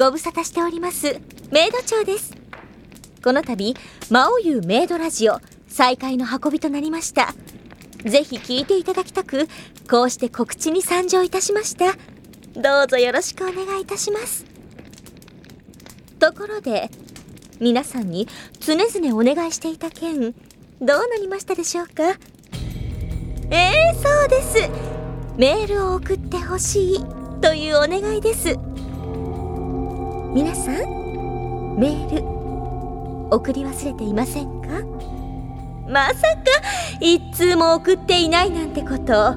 ご無沙汰しております。メイド長です。この度魔王優メイドラジオ再開の運びとなりました。ぜひ聞いていただきたくこうして告知に参上いたしました。どうぞよろしくお願いいたします。ところで皆さんに常々お願いしていた件どうなりましたでしょうか？ええー、そうです。メールを送ってほしいというお願いです。皆さんメール送り忘れていませんか？まさか一通も送っていないなんてこと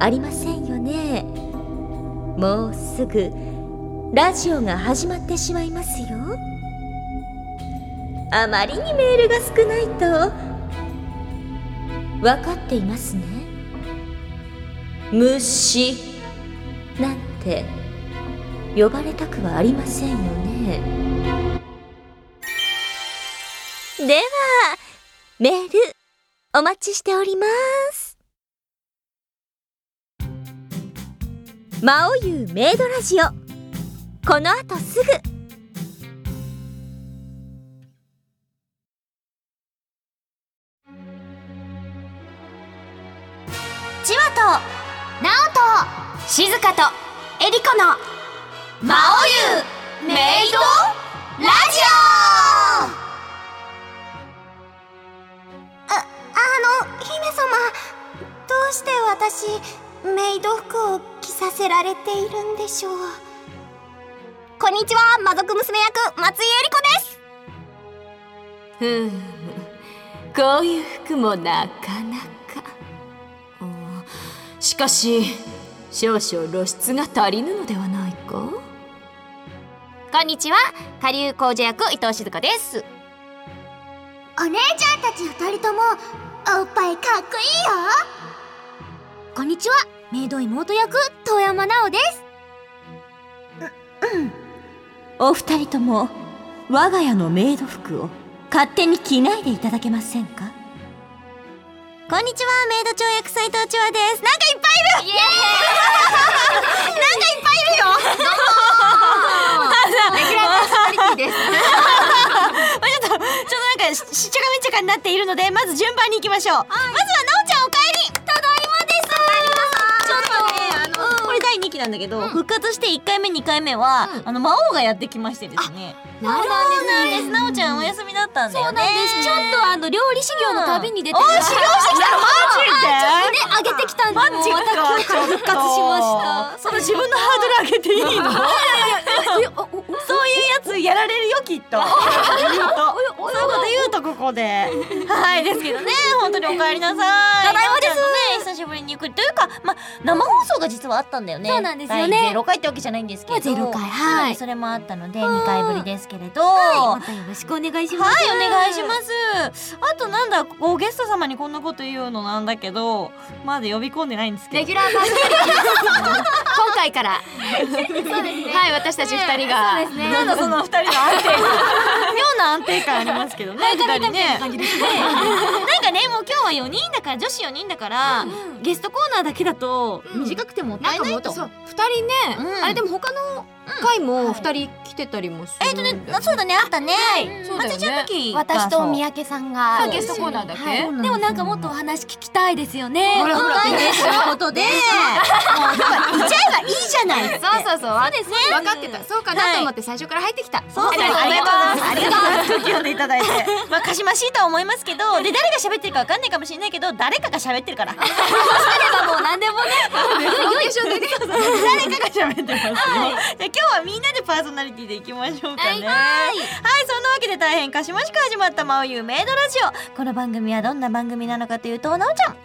ありませんよね。もうすぐラジオが始まってしまいますよ。あまりにメールが少ないと。分かっていますね。虫なんて。呼ばれたくはありませんよね。ではメールお待ちしております。魔王優メイドラジオ。この後すぐ。チワとナオと静香とエリコの魔王優メイドラジオ。あ、あの姫様どうして私メイド服を着させられているんでしょう？こんにちは魔族娘役松井えり子です。ふんこういう服もなかなか。しかし少々露出が足りぬのではないか？こんにちは。下流工事役伊藤静香です。お姉ちゃんたち二人ともおっぱいかっこいいよ。こんにちは。メイド妹役遠山奈緒です。お二人とも我が家のメイド服を勝手に着ないでいただけませんか？こんにちは。メイド長役斉藤千和です。なんかいっぱいいる。なんかいっぱいいるよどうもレギュラーパーソナリティですちょっとちょっとなんかししっちゃかめっちゃかになっているのでまず順番に行きましょう、まずは第2期なんだけど、復活して1回目2回目は、あの魔王がやってきましてですね。なるほどそうなんですなおちゃんお休みだったんだよね。ちょっとあの料理修行の旅に出ておー修行してきたのマジで？ね上げてきたんでマジか。また今日から復活しました。その自分のハードル上げていいの？そういうやつやられるよきっと。言うとそういうこと言うとここではいですけどね本当にお帰りなさいただいまですね久しぶりに来るというかまあ生放送が実はあったんだよね。そうなんですよね。第ゼロ回ってわけじゃないんですけど。まあゼロ回。はい。それもあったので2回ぶりですけれど。またよろしくお願いします。はい、お願いします。あとなんだ、ここゲスト様にこんなこと言うのなんだけど、まだ呼び込んでないんですけど。レギュラーパーソナリティ今回からはい私たち二人が。そうですね。なんだその二人の安定感。妙な安定感ありますけどね。二人ね。なんかね、もう今日は四人だから、女子四人だから、ゲストコーナーだけだと短くてもったいないと。そう二人ね、うん。あれでも他の回も二人来てたりもするえっとね、あそうだね、あったね。松井ちゃんの時が。私と三宅さんが。そう。ゲストコーナーだけ？でもなんかもっとお話聞きたいですよね。ほらほら。ないですよことで、もういちゃえばいいじゃないって。そうそうそうそうですね分かってたそうかなと思って最初から入ってきたそうそうありがとうございますありがとうございます。空気読んでいただ いて。まあ、かしましいとは思いますけど、で、誰が喋ってるかわかんないかもしれないけど、誰かが喋ってるから。誰かもう何でもねが喋ってますよ。じゃあ今日はみんなでパーソナリティでいきましょうかね。はい。そんなわけで大変かしましく始まったまおゆメイドラジオ。この番組はどんな番組なのかというと、なおちゃん。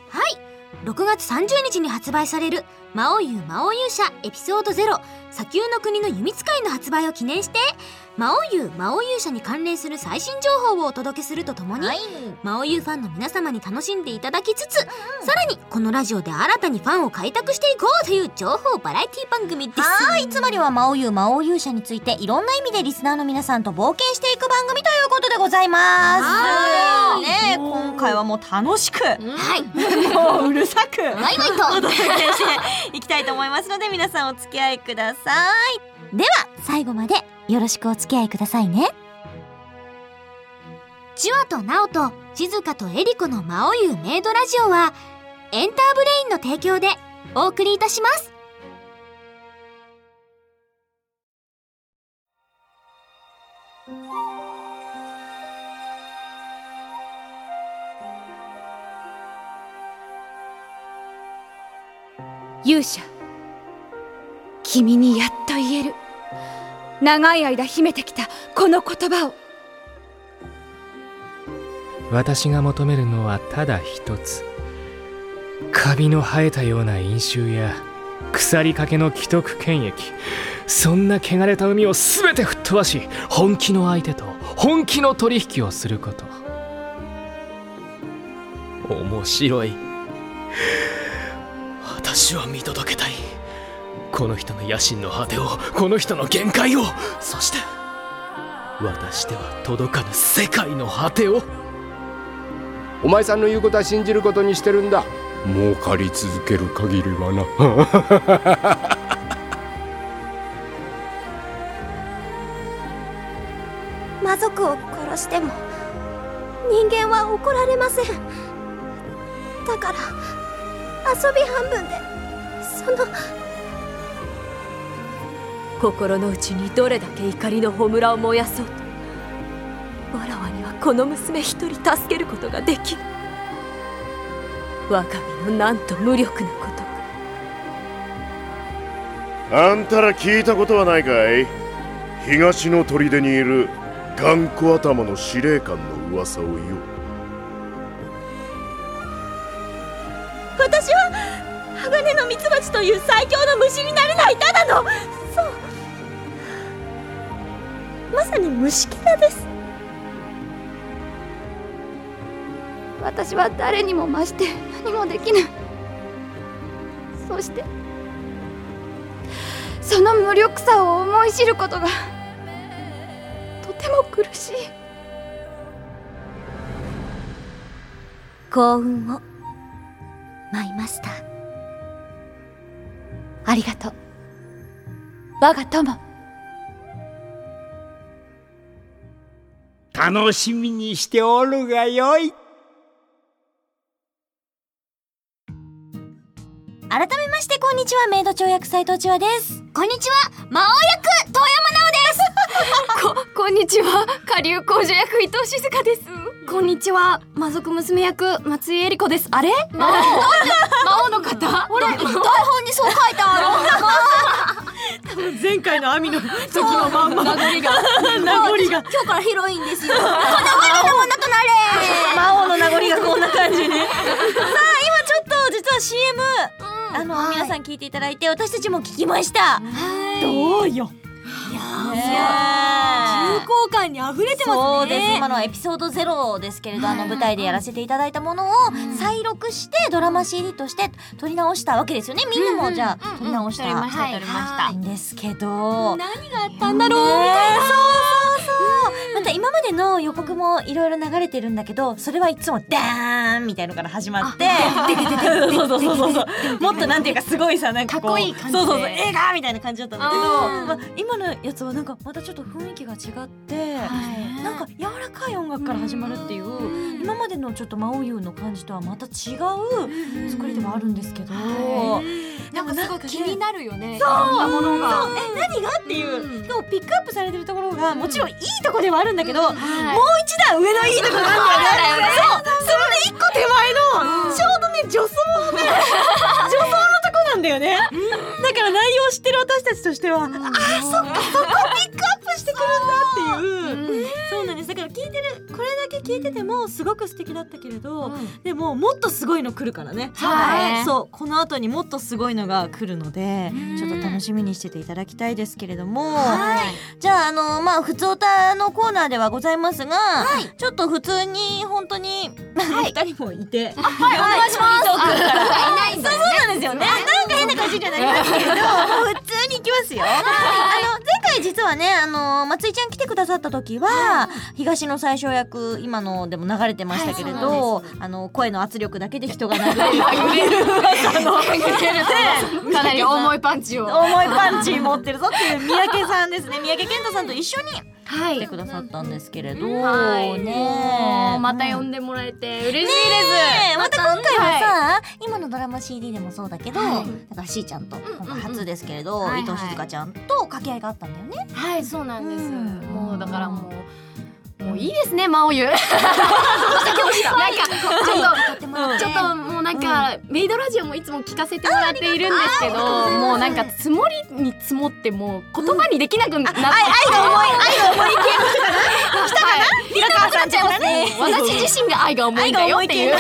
6月30日に発売される「魔王優魔王勇者エピソード0砂丘の国の弓使い」の発売を記念して魔王優魔王勇者に関連する最新情報をお届けするとともに、魔王優ファンの皆様に楽しんでいただきつつ、さらにこのラジオで新たにファンを開拓していこうという情報バラエティ番組です。はい、つまりは魔王優魔王勇者についていろんな意味でリスナーの皆さんと冒険していく番組ということでございます。はい。ね、今回はもう楽しく、はい。もううるさく、ワイワイと。お届けしていきたいと思いますので皆さんお付き合いください。では最後までよろしくお付き合いくださいねチュアとナオと静香とエリコの魔王優メイドラジオはエンターブレインの提供でお送りいたします勇者。君にやっと言える。長い間秘めてきたこの言葉を。私が求めるのはただ一つ。カビの生えたような飲酒や腐りかけの既得権益。そんな汚れた海を全て吹っ飛ばし本気の相手と本気の取引をすること。面白い。私は見届けたい。この人の野心の果てをこの人の限界をそして私では届かぬ世界の果てを。お前さんの言うことは信じることにしてるんだ。儲かり続ける限りはな。魔族を殺しても人間は怒られません。だから遊び半分で心の内にどれだけ怒りの炎を燃やそう。とわらわにはこの娘一人助けることができる我が身のなんと無力なこと。あんたら聞いたことはないかい？東の砦にいる頑固頭の司令官の噂をよという最強の虫になれないただの。そう。まさに虫キラです。私は誰にも増して何もできないそしてその無力さを思い知ることがとても苦しい。幸運を舞いました。りがとう。我が友。楽しみにしておるがよい。改めましてこんにちは。メイド長役斉藤千和です。こんにちは。魔王役遠山 ここんにちは。下流工女役伊藤静香です。こんにちは。魔族娘役松井恵理子です。あれ？魔王。魔王の方？あれ台本にそう書いてある前回の網の時のまんま。名残が。名残が。今日からヒロインですよ。この我の女となれ。魔王の名残がこんな感じね。さあ今ちょっと実は CM あの、皆さん聞いていただいて私たちも聞きました。どうよ？いや重厚感に溢れてますね。そうです。今のはエピソードゼロですけれどあの舞台でやらせていただいたものを再録してドラマ CD として撮り直したわけですよね。みんなもじゃあ撮り直した。んですけど。何があったんだろう。みたいなそうそうそうまた今までの予告もいろいろ流れてるんだけどそれはいつもダーンみたいのから始まってもっとなんていうかすごいさなんかこうかっこいい感じで。そうそうそう映画みたいな感じだったんだけど、まあ、今のやつはなんかまたちょっと雰囲気が違って、なんか柔らかい音楽から始まるっていう今までのちょっと魔王優の感じとはまた違う作りではあるんですけど、なんかすごく気になるよね。そう。なものが。え何がっていう、でもピックアップされてるところがもちろんいいとこではあるんだけど、もう一段上のいいところがあるんだよね。そう、そのね一個手前の、ちょうどね女装のね 女装のとこなんだよね。だから内容を知ってる私たちとしては、ああそっかそこピックアップくるんだっていう、そうなんです。だから聞いてるこれだけ聞いててもすごく素敵だったけれど、でももっとすごいの来るからね。はいそう。この後にもっとすごいのが来るので、ちょっと楽しみにしてていただきたいですけれども、じゃああのまあ普通歌のコーナーではございますが、ちょっと普通に本当に二、人もいて、はい、お願いします。いない。そうなんですよね。なんか変な感じにはなりますけれど、普通に行きますよ。あの実はねあの松井ちゃん来てくださった時は、東の最小役今のでも流れてましたけれど、あの声の圧力だけで人が殴れる。かなり重いパンチを。重いパンチ持ってるぞっていう三宅さんですね。三宅健太さんと一緒にはい来てくださったんですけれど、はい。ねえ。また呼んでもらえて嬉しいです、また今回はさ、今のドラマ CD でもそうだけど、はい。だからしーちゃんと今回初ですけれど、伊藤静香ちゃんと掛け合いがあったんだよね。はいそうなんです、うん。もうだからもうもういいですね、真央湯。なんか、ちょっと、ちょっともうなんか、メイドラジオもいつも聞かせてもらっているんですけど、もうなんか積もりに積もってもう言葉にできなくなって、愛が重い、愛が重い系の人かな。したかな平川さんちゃんがね、私自身が愛が重いんだよ。っていう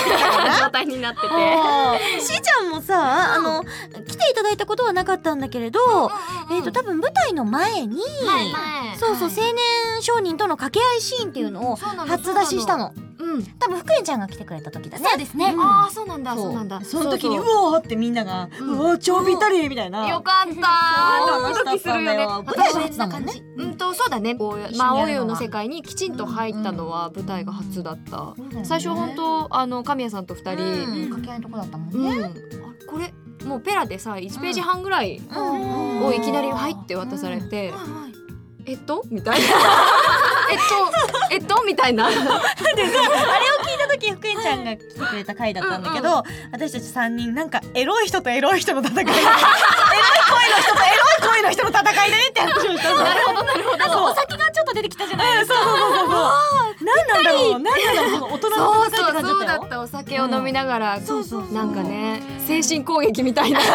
状態になってて。しーちゃんもさ、あの来ていただいたことはなかったんだけれど、えっ、と多分舞台の前に、そうそう青年商人との掛け合いシーンっていうのを初出ししたの。うん、多分福円ちゃんが来てくれた時だね。そうですね。ああ、そうなんだ、そうなんだ。その時にうそうそうわーってみんなが、うわー超ぴったりみたいな。よかったそうドキドキするよね舞台のやつだもんね。うんとそうだね。こう魔は王湯の世界にきちんと入ったのは舞台が初だった。最初本当あの神谷さんと二うん人。掛け合いのとこだったもんうん。ね。あこれもうペラでさ1ページ半ぐらいうんをいきなり入って渡されて。えっと？みたいな。えっとえっとみたいな。あれを聞いた時福円ちゃんが来てくれた回だったんだけど、私たち三人なんかエロい人とエロい人の戦いエロい恋の人とエロい恋の人の戦いだねって話をしたのなるほどなるほど。お酒がちょっと出てきたじゃないですか。そうそうそうそう。何なんだろう。何なんだろう。大人の戦いって感じだったお酒を飲みながら、そうそうそうなんかね精神攻撃みたいな。でま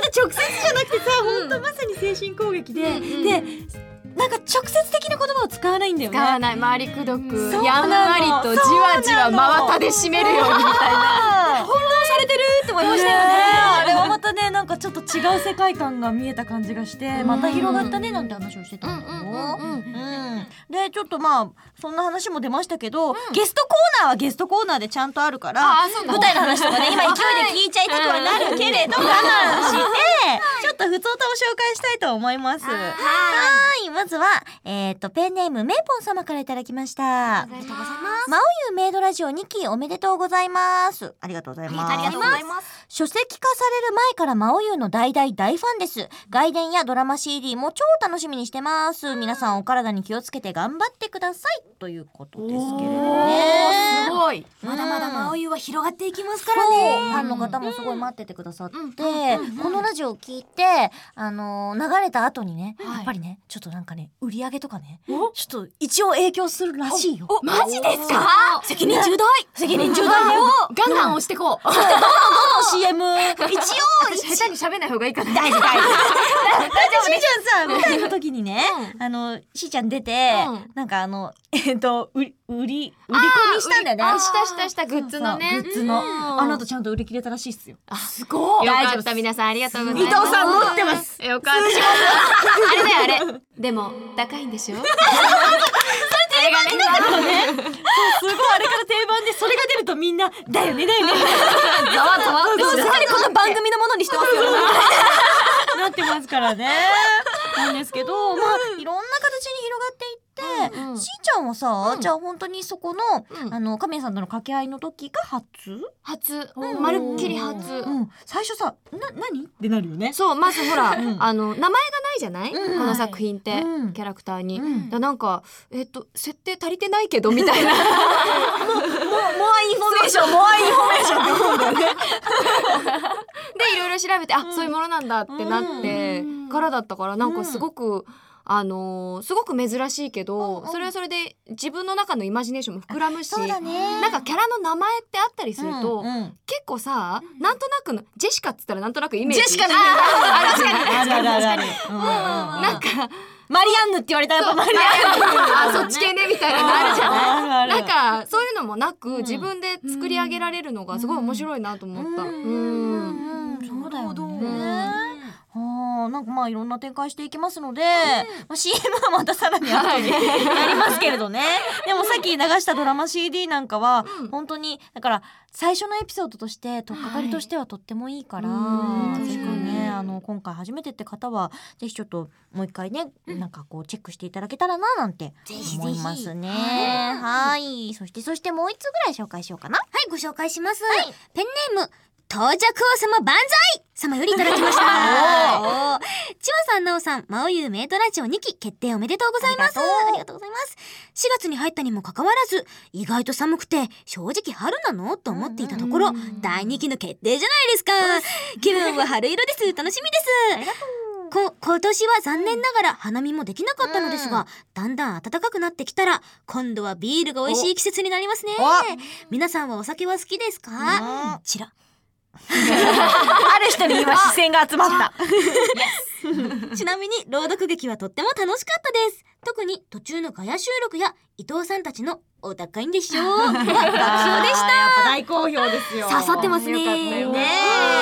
た直接じゃなくてさ、本当まさに精神攻撃で、うんでなんか直接的な言葉を使わないんだよね。使わない。回りくどく。やんわりとじわじわ真綿で締めるようにみたいな。翻弄されてるって思いましたよね。あれはまたねなん。かちょっと違う世界観が見えた感じがしてまた広がったねなん。て話をしてたん。だよ。うん。でちょっとまあそん。な話も出ましたけど、ゲストコーナーはゲストコーナーでちゃん。とあるから舞台の話とかね今勢いで聞いちゃいたくはなるけれど我慢してちょっと普通歌を紹介したいと思います。はーいまずはえっ、とペンネームメイポン様からいただきました。ありがとうございますマオユメイドラジオ2期おめでとうございます。ありがとうございます。ありがとうございます書籍化される前からマオユの大大大ファンです。外伝やドラマ CD も超楽しみにしてます。皆さんお体に気をつけて頑張ってください。ということですけれどね。すごい。まだまだ魔王湯は広がっていきますからねファンの方もすごい待っててくださって、このラジオを聞いて、あのー流れた後にね、はいやっぱりね、ちょっとなんかね、売り上げとかね、ちょっと一応影響するらしいよ。マジですか？責任重大。責任重大だよガンガン押してこう。どの CM 一応私下手に喋んない方がいいかな。大丈夫大丈夫。大丈夫 しーちゃんさ舞台の時にね、あのしーちゃん出て、うん。なんかあのえっと売り売り売り込みしたんだよね。あしたしたしたグッズのね。グッズの、うんあの後ちゃんと売り切れたらしいっすよ。すごい。よかった。皆さんありがとうございます。伊藤さん持ってます。よかった。あれだよあれ。でも高いんでしょ？それ定番だろうね。すごいあれから定番でそれが出るとみんなだよねだよね。ざわざわすっかりこの番組のものにしてますよ。なってますからねなんですけどまあいろんな形に広がっていって、うんうんしーちゃんはさ、じゃあ本当にそこの、うん。あの神谷さんとの掛け合いの時が初？初。まるっきり初。うん、最初さ「な何?」ってなるよね。そうまずほら、うん。あの名前がないじゃない、うん。この作品って、うん。キャラクターに、うん。だなんかえっと設定足りてないけどみたいな more information。more information。って思うんだよねでいろいろ調べてあ、そういうものなんだってなってからだったからなんかすごく、あのーすごく珍しいけど、それはそれで自分の中のイマジネーションも膨らむしなんかキャラの名前ってあったりすると、うんうん。結構さ、なんとなくのジェシカっつったらなんとなくイメージジェシカ 確かに。あるあるあるある。確かになんかマリアンヌって言われたらやっぱマリアンヌ。あそっち系ねみたいな。のあるじゃないなんかそういうのもなく、自分で作り上げられるのがすごい面白いなと思った。うん。うん。そうだよね。あーなんかまあいろんな展開していきますので、まあ、CM はまたさらに後にやりますけれどね。でもさっき流したドラマ CD なんかは本当にだから最初のエピソードとして取っかかりとしてはとってもいいから、うん。ぜひねあの今回初めてって方はぜひちょっともう一回ね、なんかこうチェックしていただけたらななんて思いますね。はいそしてそしてもう一つぐらい紹介しようかな。はい、ご紹介します。ペンネーム、到着王様万歳様よりいただきました。おー。千葉さん、なおさん、まおゆうメイドラジオ2期決定おめでとうございます。ありがとうございます。4月に入ったにもかかわらず、意外と寒くて、正直春なの？と思っていたところ、第2期の決定じゃないですか。気分は春色です。楽しみです。こ今年は残念ながら花見もできなかったのですが、だんだん暖かくなってきたら今度はビールが美味しい季節になりますね。皆さんはお酒は好きですか？ちらある人に今視線が集まった。ちなみに朗読劇はとっても楽しかったです。特に途中のガヤ収録や伊藤さんたちのお高いんでしょう。爆笑でした。やっぱ大好評ですよ。刺さってますね。ね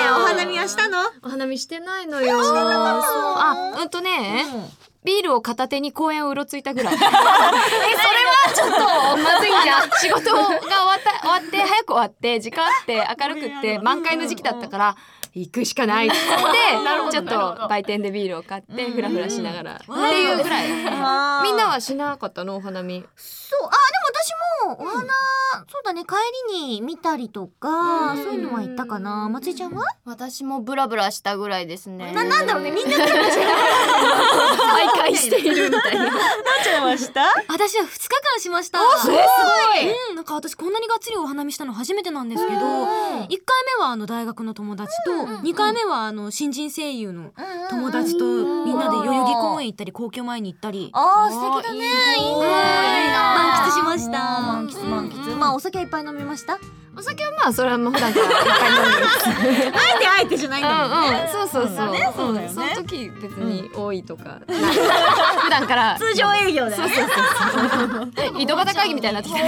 え。お花見はしたの？お花見してないのよ。あ、うんとね、ビールを片手に公園をうろついたぐらい。え、それはちょっとまずいんじゃん。仕事が終わった、終わって、早く終わって、時間あって、明るくって、満開の時期だったから、行くしかないって、ちょっと売店でビールを買って、ふらふらしながら。っていうぐらい。みんなはしなかったの？お花見。そうあでも私もお花、そうだね。帰りに見たりとか、そういうのは行ったかな。松井ちゃんは？私もブラブラしたぐらいですね。ななんだろうね。みんな再会 しているみたいな。なっちゃいました？私は2日間しました。すごい。うん、なんか私こんなにがっつりお花見したの初めてなんですけど、1回目はあの大学の友達と、2回目はあの新人声優の友達とみんなで代々木公園行ったり皇居前に行ったり。あー素敵だね。いいね。満喫しました。満喫満喫。まあお酒はいっぱい飲みました？お酒はまあそれはもう普段からいっぱい飲んでる あえてあえてじゃないんだもんね。うんうん、そうそうそう。ねそうだよね。ん。その時別に多いとか、普段から。通常営業だよね。井戸端会議みたいになってき な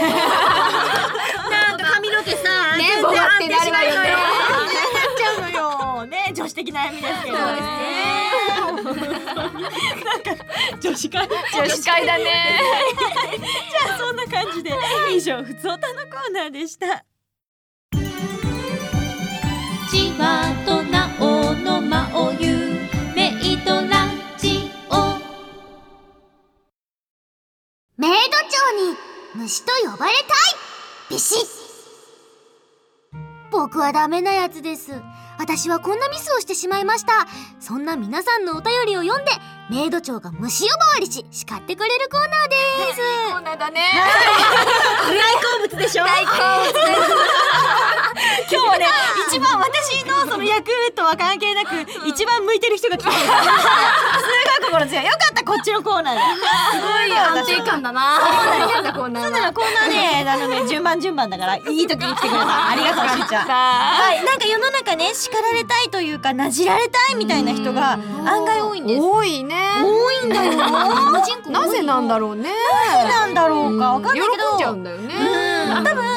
んか髪の毛さ、全然安定しないのよ。ね、女子的悩みですけど。ね。なんか女子会。女子会だね。じゃあそんな感じで以上ふつおたのコーナーでした。千葉となおのまおゆメイドラジオメイド長に虫と呼ばれたいビシッ僕はダメなやつです私はこんなミスをしてしまいましたそんな皆さんのお便りを読んでメイド長が虫呼ばわりし叱ってくれるコーナーですコーナーだね。大好物でしょ？大好物 今日はね、一番私のその役とは関係なく、一番向いてる人が来てる。すごい心強い。よかった、こっちのコーナーで。すごいよ、安定感だな。なんだこんなそうなのコーナーね、あのね、順番順番だから、いい時に来てくれた。ありがとう、しーちゃん。はい、なんか世の中ね、叱られたいというか、なじられたいみたいな人が案外多いんです。多いね。多いんだよ。なぜなんだろうね。なんでなんだろうか、わかんないけど。喜んじゃうんだよね。うん、多分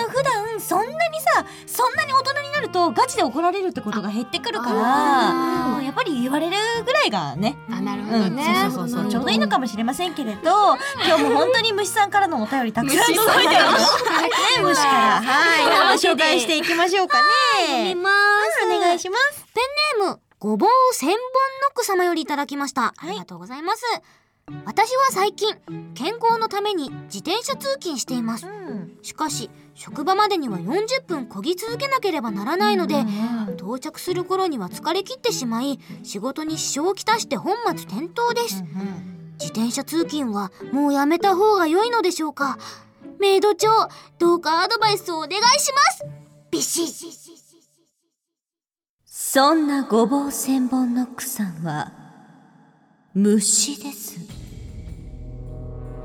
そんなにさそんなに大人になるとガチで怒られるってことが減ってくるからやっぱり言われるぐらいがね。あ、なるほうん、どね。そうそうそう。そうちょうどいいのかもしれませんけれど今日も本当に虫さんからのお便りたくさん届いてるのね虫から。はい。紹介していきましょうかね。ます。お願いします。ペンネームごぼう千本ノック様よりいただきました、ありがとうございます。私は最近健康のために自転車通勤しています、しかし職場までには40分漕ぎ続けなければならないので、到着する頃には疲れ切ってしまい仕事に支障をきたして本末転倒です、自転車通勤はもうやめた方が良いのでしょうか？メイド長どうかアドバイスをお願いします。ビシッそんなごぼう千本ノックさんは虫です。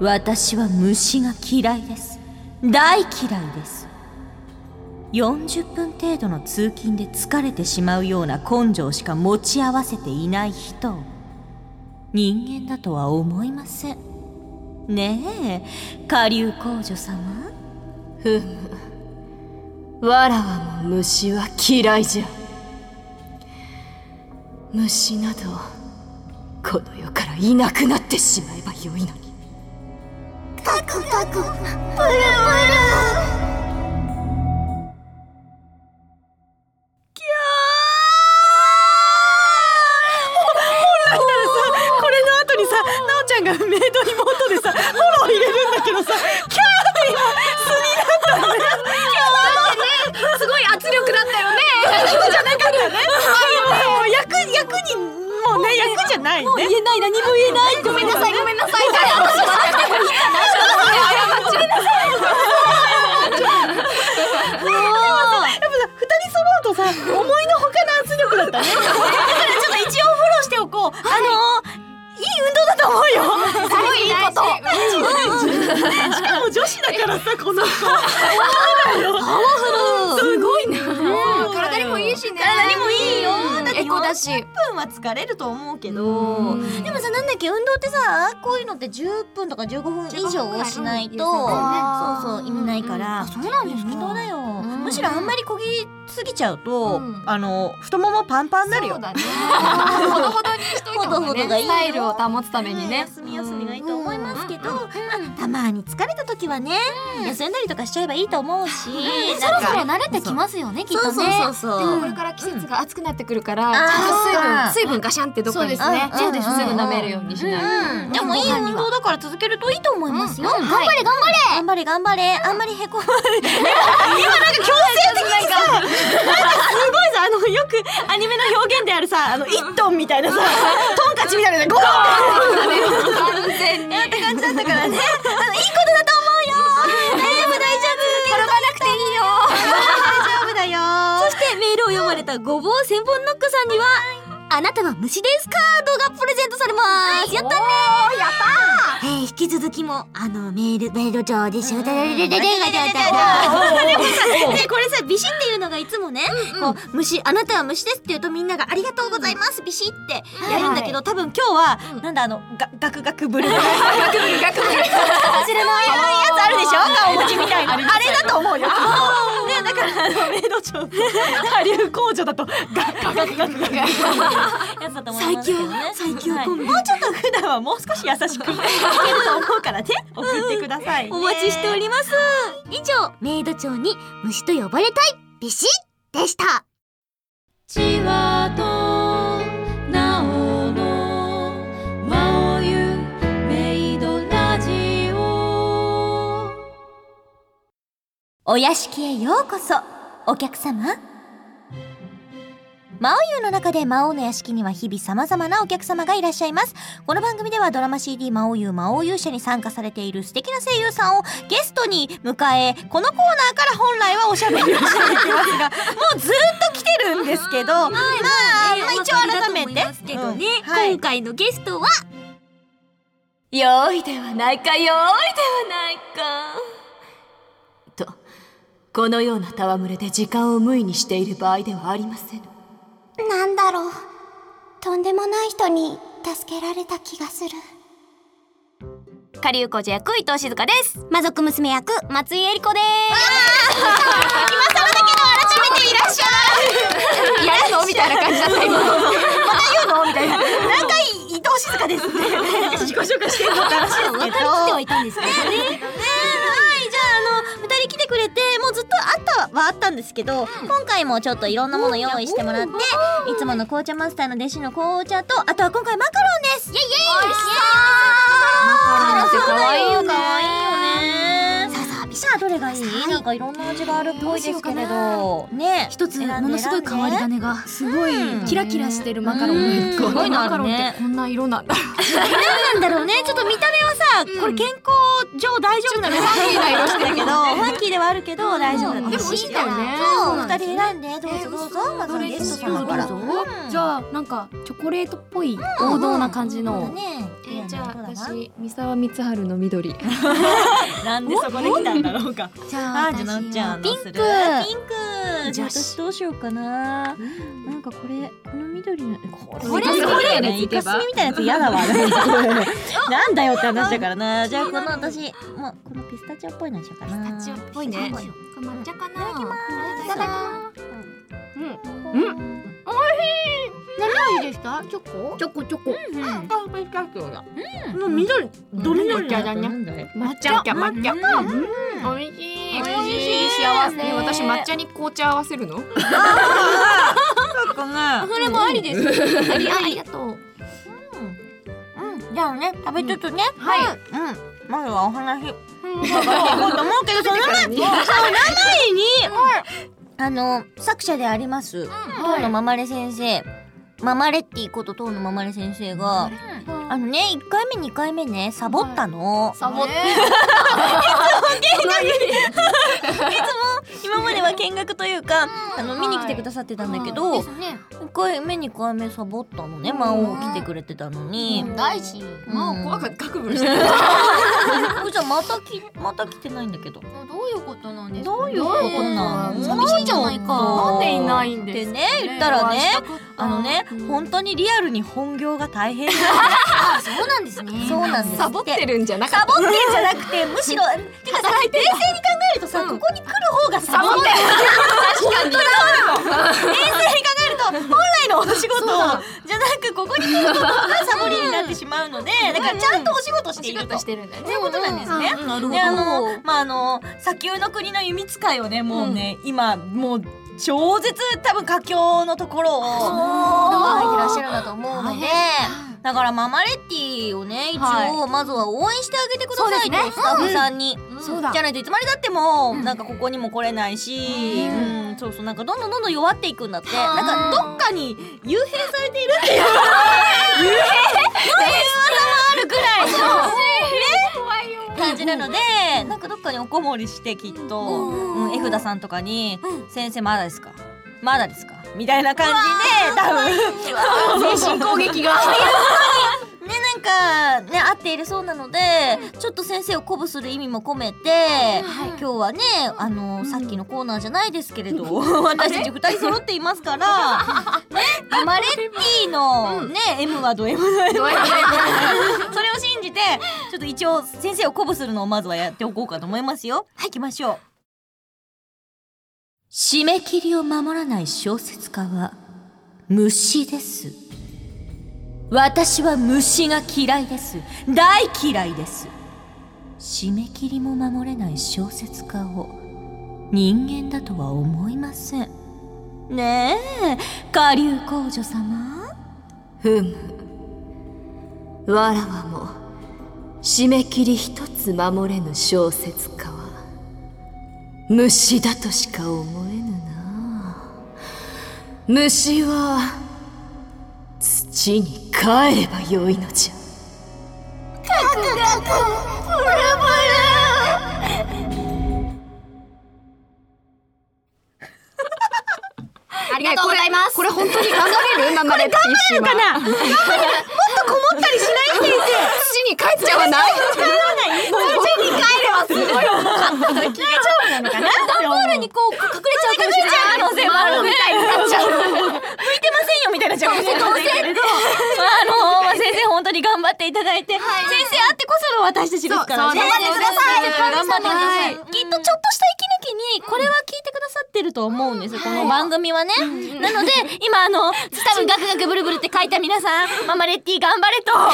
私は虫が嫌いです大嫌いです。40分程度の通勤で疲れてしまうような根性しか持ち合わせていない人。を人間だとは思いません。ねえ下流公女様。ふむ。わらわも虫は嫌いじゃ。虫などこの世からいなくなってしまえばよいのに。カクカクプルプさ この子パワフル。すごいな。体にもいいしね。体にもいいよ。だってエコだし。10分は疲れると思うけど。でもさなんだっけ運動ってさこういうのって10分とか15分以上しないとそうそう意味ないから。そうなんです運動だよ。むしろあんまりこぎすぎちゃうとあの太ももパンパンになるよ。ほどほどにしといた方がほどほどがいいスタイルを保つためにね休みがいいと思いますけど、まあたまに疲れた時はね、休んだりとかしちゃえばいいと思うし、そろそろ慣れてきますよねきっとね。でもこれから季節が暑くなってくるから、水分水分ガシャンってどこにそうですね。ねそうですすぐ飲めるようにしない。でもいい運動だから続けるといいと思いますよ。頑張れ頑張れ頑張れ。頑張れ。あんまりへこまない。今なんか強制的にさすごいさあのよくアニメの表現であるさあの一トンみたいなさトンカチみたいなのゴーン完全に。やった感じだったからね。あのいいことだと思うよ。大丈夫大丈夫。転ばなくていいよ。大丈夫だよ。そしてメールを読まれたごぼう千本ノックさんにはあなたは虫ですカードがプレゼントされます、やったね。やったき続きもあのメールメール上でしょだだだだだだだでもさ、ね、これさ、ビシっていうのがいつもね、こう、虫、あなたは虫ですって言うとみんながありがとうございます、ビシってやるんだけど、多分今日は、なんだあの、が、ガクガクブル。ガクブル、ガクブル。知らないやつあるでしょ顔文字みたいな。あれだと思うよ。ね、だから、あの、メイド長と、下流工場だと、ガガガクガクガク。やつだと思いますけどね。最強、最強もうちょっと普段はもう少し優しくいけると思うからね、送ってください、ね。お待ちしております。以上メイド長に虫と呼ばれたいビシッでした。となおのまおゆメイドラジオ。お屋敷へようこそ。お客様魔王湯の中で魔王の屋敷には日々様々なお客様がいらっしゃいます。この番組ではドラマ CD 魔王湯魔王勇者に参加されている素敵な声優さんをゲストに迎え、このコーナーから本来はおしゃべりをしていますが、もうずっと来てるんですけど、まあ、まあ一応改めて。けどね、うん。はい。今回のゲストは？よいではないかよいではないか。とこのような戯れで時間を無意にしている場合ではありませんなんだろう。とんでもない人に助けられた気がする。下流工事役伊藤静香です。魔族娘役松井絵里子です。やるの？みたいな感じだった今。また言うの？みたいな。何回伊藤静香ですって。自己紹介してるのって話ですけど。分かってはいたんですけど。ね。はあったんですけど、今回もちょっといろんなもの用意してもらって、いつもの紅茶マスターの弟子の紅茶と、あとは今回マカロンです。イエイイエイ。マカロンって可愛いよ可愛いよね。さあさあ、ビシどれがいい？なんかいろんな味があるっぽいですけれど、ね。一つものすごい変わり種がすごいキラキラしてるマカロン。が一個すごいのあマカロンっるねてこんな色なんだなんだろうね。ちょっと見た目はさ、これ健康上大丈夫なの？ファンキーな色してるけどファンキーではあるけど大丈夫だねでも美味しいんだよねそう二人選んでどうぞどうぞ。まずはゲスト様から。じゃあなんかチョコレートっぽい王道な感じの。じゃあ私三沢光晴の緑。なんでそこで来たんだろうか。じゃあじゃあなっちゃんのピンク。ピンク。じゃあ私どうしようかな。なんかこれこの緑のこれこれこれねイカスミみたいなやつ嫌だわなんだよって話だからなじゃあこの私もうこのピスタチオっぽいのにしようかなタチオっぽいね抹茶かないただきますいただきますうんうんおいしい。何をいですか？チョコ？チョコチョコ。あピスタチオだうん。緑どれ抹茶だね？抹茶。抹茶。うん。美味しい。美味しい。幸せ。私抹茶に紅茶合わせるの？ちょっとねそれもありです。ありあり。がとう。うん。じゃあね食べつつね。はい。うん。まずはお話。うと思うけどその前その前に あの作者であります当のママレ先生。ママレッティこと当のママレ先生があのね1回目2回目ねサボったの。サボって今までは見学というかあの見に来てくださってたんだけどですね。1回目2回目サボったのね。魔王来てくれてたのに。大事。もう怖かった。覚悟してる。じゃあまたきまた来てないんだけど。どういうことなんですか？どういうこと？なの？寂しいじゃないか。なんでいないんってですね言ったらねあのね本当にリアルに本業が大変だ あそうなんですね。そうなんです。サボってるんじゃなかサボってんじゃなくてむしろてかさ冷静に考えるとさ、ここに来る方がサボってる。確かに。冷静に考えると本来のお仕事じゃなくここに来ることがサボりになってしまうのでだからちゃんとお仕事していると。してるん。だよということなんですね。なるほど。であのまああの砂丘の国の弓使いをねもうね、今もう超絶多分佳境のところを書いてらっしゃるんだと思うので。だからママレッティをね一応まずは応援してあげてくださいと、スタッフさんに、じゃないといつまでだってもなんかここにも来れないし、うん。そうそうなんかどんどんどんどん弱っていくんだって。なんかどっかに幽閉されているっていう。幽閉のいう噂もあるくらいの感じなのでなんかどっかにおこもりしてきっと、うん、絵札さんとかに「先生まだですか？まだですか?」みたいな感じで多分 精神攻撃が。ねなんかね合っているそうなのでちょっと先生を鼓舞する意味も込めて、今日はねあの、さっきのコーナーじゃないですけれど 私たち二人揃っていますからねママレッティの、ね M はド M の M それをちょっと一応先生を鼓舞するのをまずはやっておこうかと思いますよ。はい行きましょう。締め切りを守らない小説家は虫です。私は虫が嫌いです。大嫌いです。締め切りも守れない小説家を人間だとは思いません。ねえ下流公女様？ふむ。わらわも締め切り一つ守れぬ小説家は虫だとしか思えぬな。虫は土に帰ればよいのじゃ。ありがとうございます。これ本当に頑張れる？頑張れるかな？もっとこもったりしないで 土に帰っちゃわ。ない帰らない土に帰ればすごい大丈夫なのかな？段ボールにこう隠れちゃうかもしれない可能性もあるみたいになっちゃう向いてませんよみたいなじゃんどうせあの、まあ、先生本当に頑張っていただいて、先生あってこその私たちですからね頑張ってくださいそう頑張ってくださいきっとちょっとした息抜きにこれは聞いてくださってると思うんです。この番組はねなので今あの多分ガクガクブルブルって書いた皆さんママレッティ頑張れと。は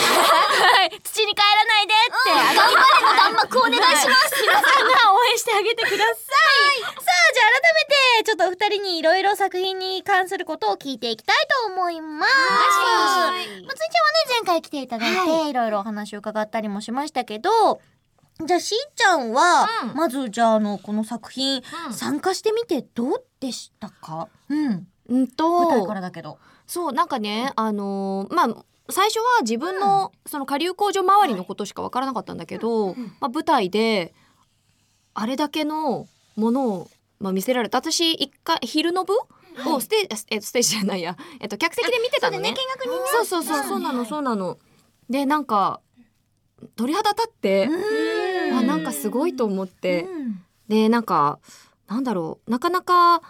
い。土に帰らないでって。あの頑張れの弾幕お願いします皆さんが応援してあげてください。さあじゃあ改めてちょっとお二人にいろいろ作品に関することを聞いていきたいと思います。まつりちゃんはね前回来ていただいて、い、ろいろお話を伺ったりもしましたけどじゃあしーちゃんは、まずじゃああのこの作品、参加してみてどうでしたか？うん。うん舞台とからだけど。そうなんかねあのーまあ最初は自分の、その下流工場周りのことしか分からなかったんだけど、まあ、舞台であれだけのものを、まあ、見せられた。私一回昼の部をステージ、えっとステージじゃないや、えっと、客席で見てたのね。見学にね。そうそうそうそうなのそうなの。でなんか鳥肌立ってあなんかすごいと思って、でなんかなんだろう。なかなか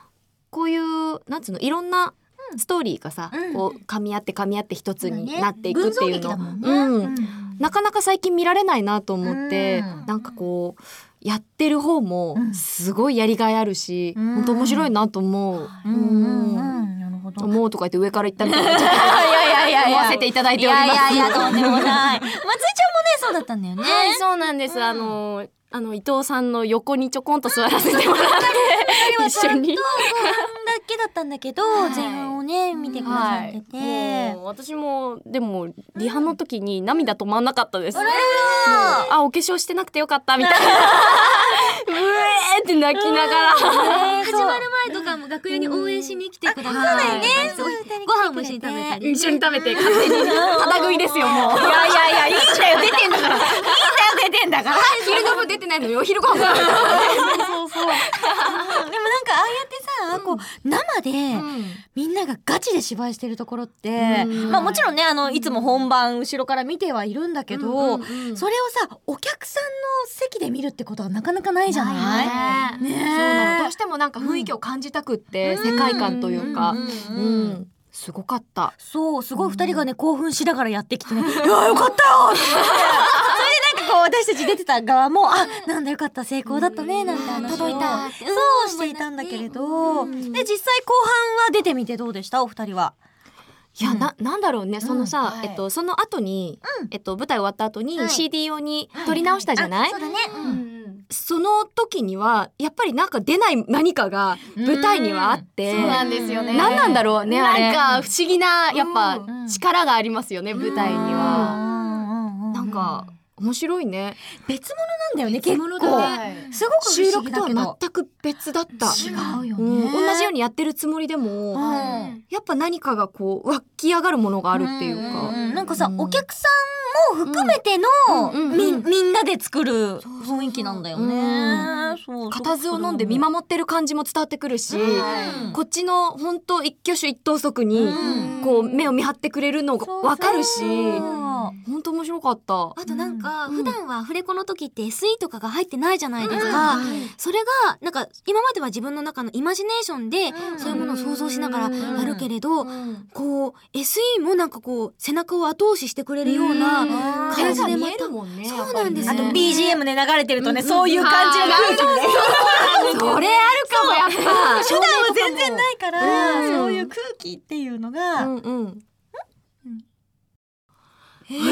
こういうなんつうのいろんなストーリーがさ、こう噛み合って噛み合って一つになっていくっていうの、うん。なかなか最近見られないなと思って、なんかこうやってる方もすごいやりがいあるし、本当面白いなと思う。うんなるほど。もうとか言って上から言ったみたいないやいやいやいや。思わせていただいております。いやいやいやとんでもない。松井ちゃんもねそうだったんだよね。はいそうなんです、あのあの伊藤さんの横にちょこんと座らせてもらって一緒に。だけだったんだけど、前半をね見てくださってて、もう私もでもリハの時に涙止まんなかったです、あらあお化粧してなくてよかったみたいな。うえーって泣きながら。始まる前とかも楽屋に応援しに来てくださって、そうだよね。そう。ご飯も一緒に食べたり。一緒に食べて勝手に肌食いですよもう。いやいやいやいいんだよ出てんだから。いいんだよ出てんだから。昼の部出てないのにお昼ご飯。そうそうそう。でもなんかああやってさ、こう生で、みんながガチで芝居してるところって、まあもちろんねあのいつも本番後ろから見てはいるんだけど、それをさお客さんの席で見るってことはなかなかないじゃない？ね。そうなの。どうしてもなんか雰囲気を感じたくって、世界観というか、うんすごかった。そうすごい二人がね興奮しながらやってきてね「いやよかったよ!」私たち出てた側も「あなんだよかった成功だったね」なんて話を届いた。そうしていたんだけれどで実際後半は出てみてどうでした？お二人は。いや、ななんだろうね。そのさ、えっとその後に、えっと舞台終わった後に CD 用に撮り直したじゃない、そうだね、その時にはやっぱりなんか出ない何かが舞台にはあって、そうなんですよね。何なんだろうねあれ。なんか不思議なやっぱ力がありますよね、舞台には、なんか面白いね。別物なんだよね結構。ねすごく不収録とは全く別だった。違うようん。ね、同じようにやってるつもりでも、んやっぱ何かがこう湧き上がるものがあるっていうか、うんなんかさ、お客さんも含めての、みみんなで作る雰囲気なんだよね。固唾を飲んで見守ってる感じも伝わってくるし、こっちの本当一挙手一投足にこう目を見張ってくれるのがわかるし、本当面白かった。あとなんか、普段はアフレコの時って SE とかが入ってないじゃないですか、それがなんか今までは自分の中のイマジネーションでそういうものを想像しながらやるけれど、こう SE もなんかこう背中を後押ししてくれるような感じでまた、ねそうなんです。あと BGM で流れてるとね、そういう感じの空気ね。それあるかもやっぱ。普段は全然ないから、そういう空気っていうのが、うんうん。なん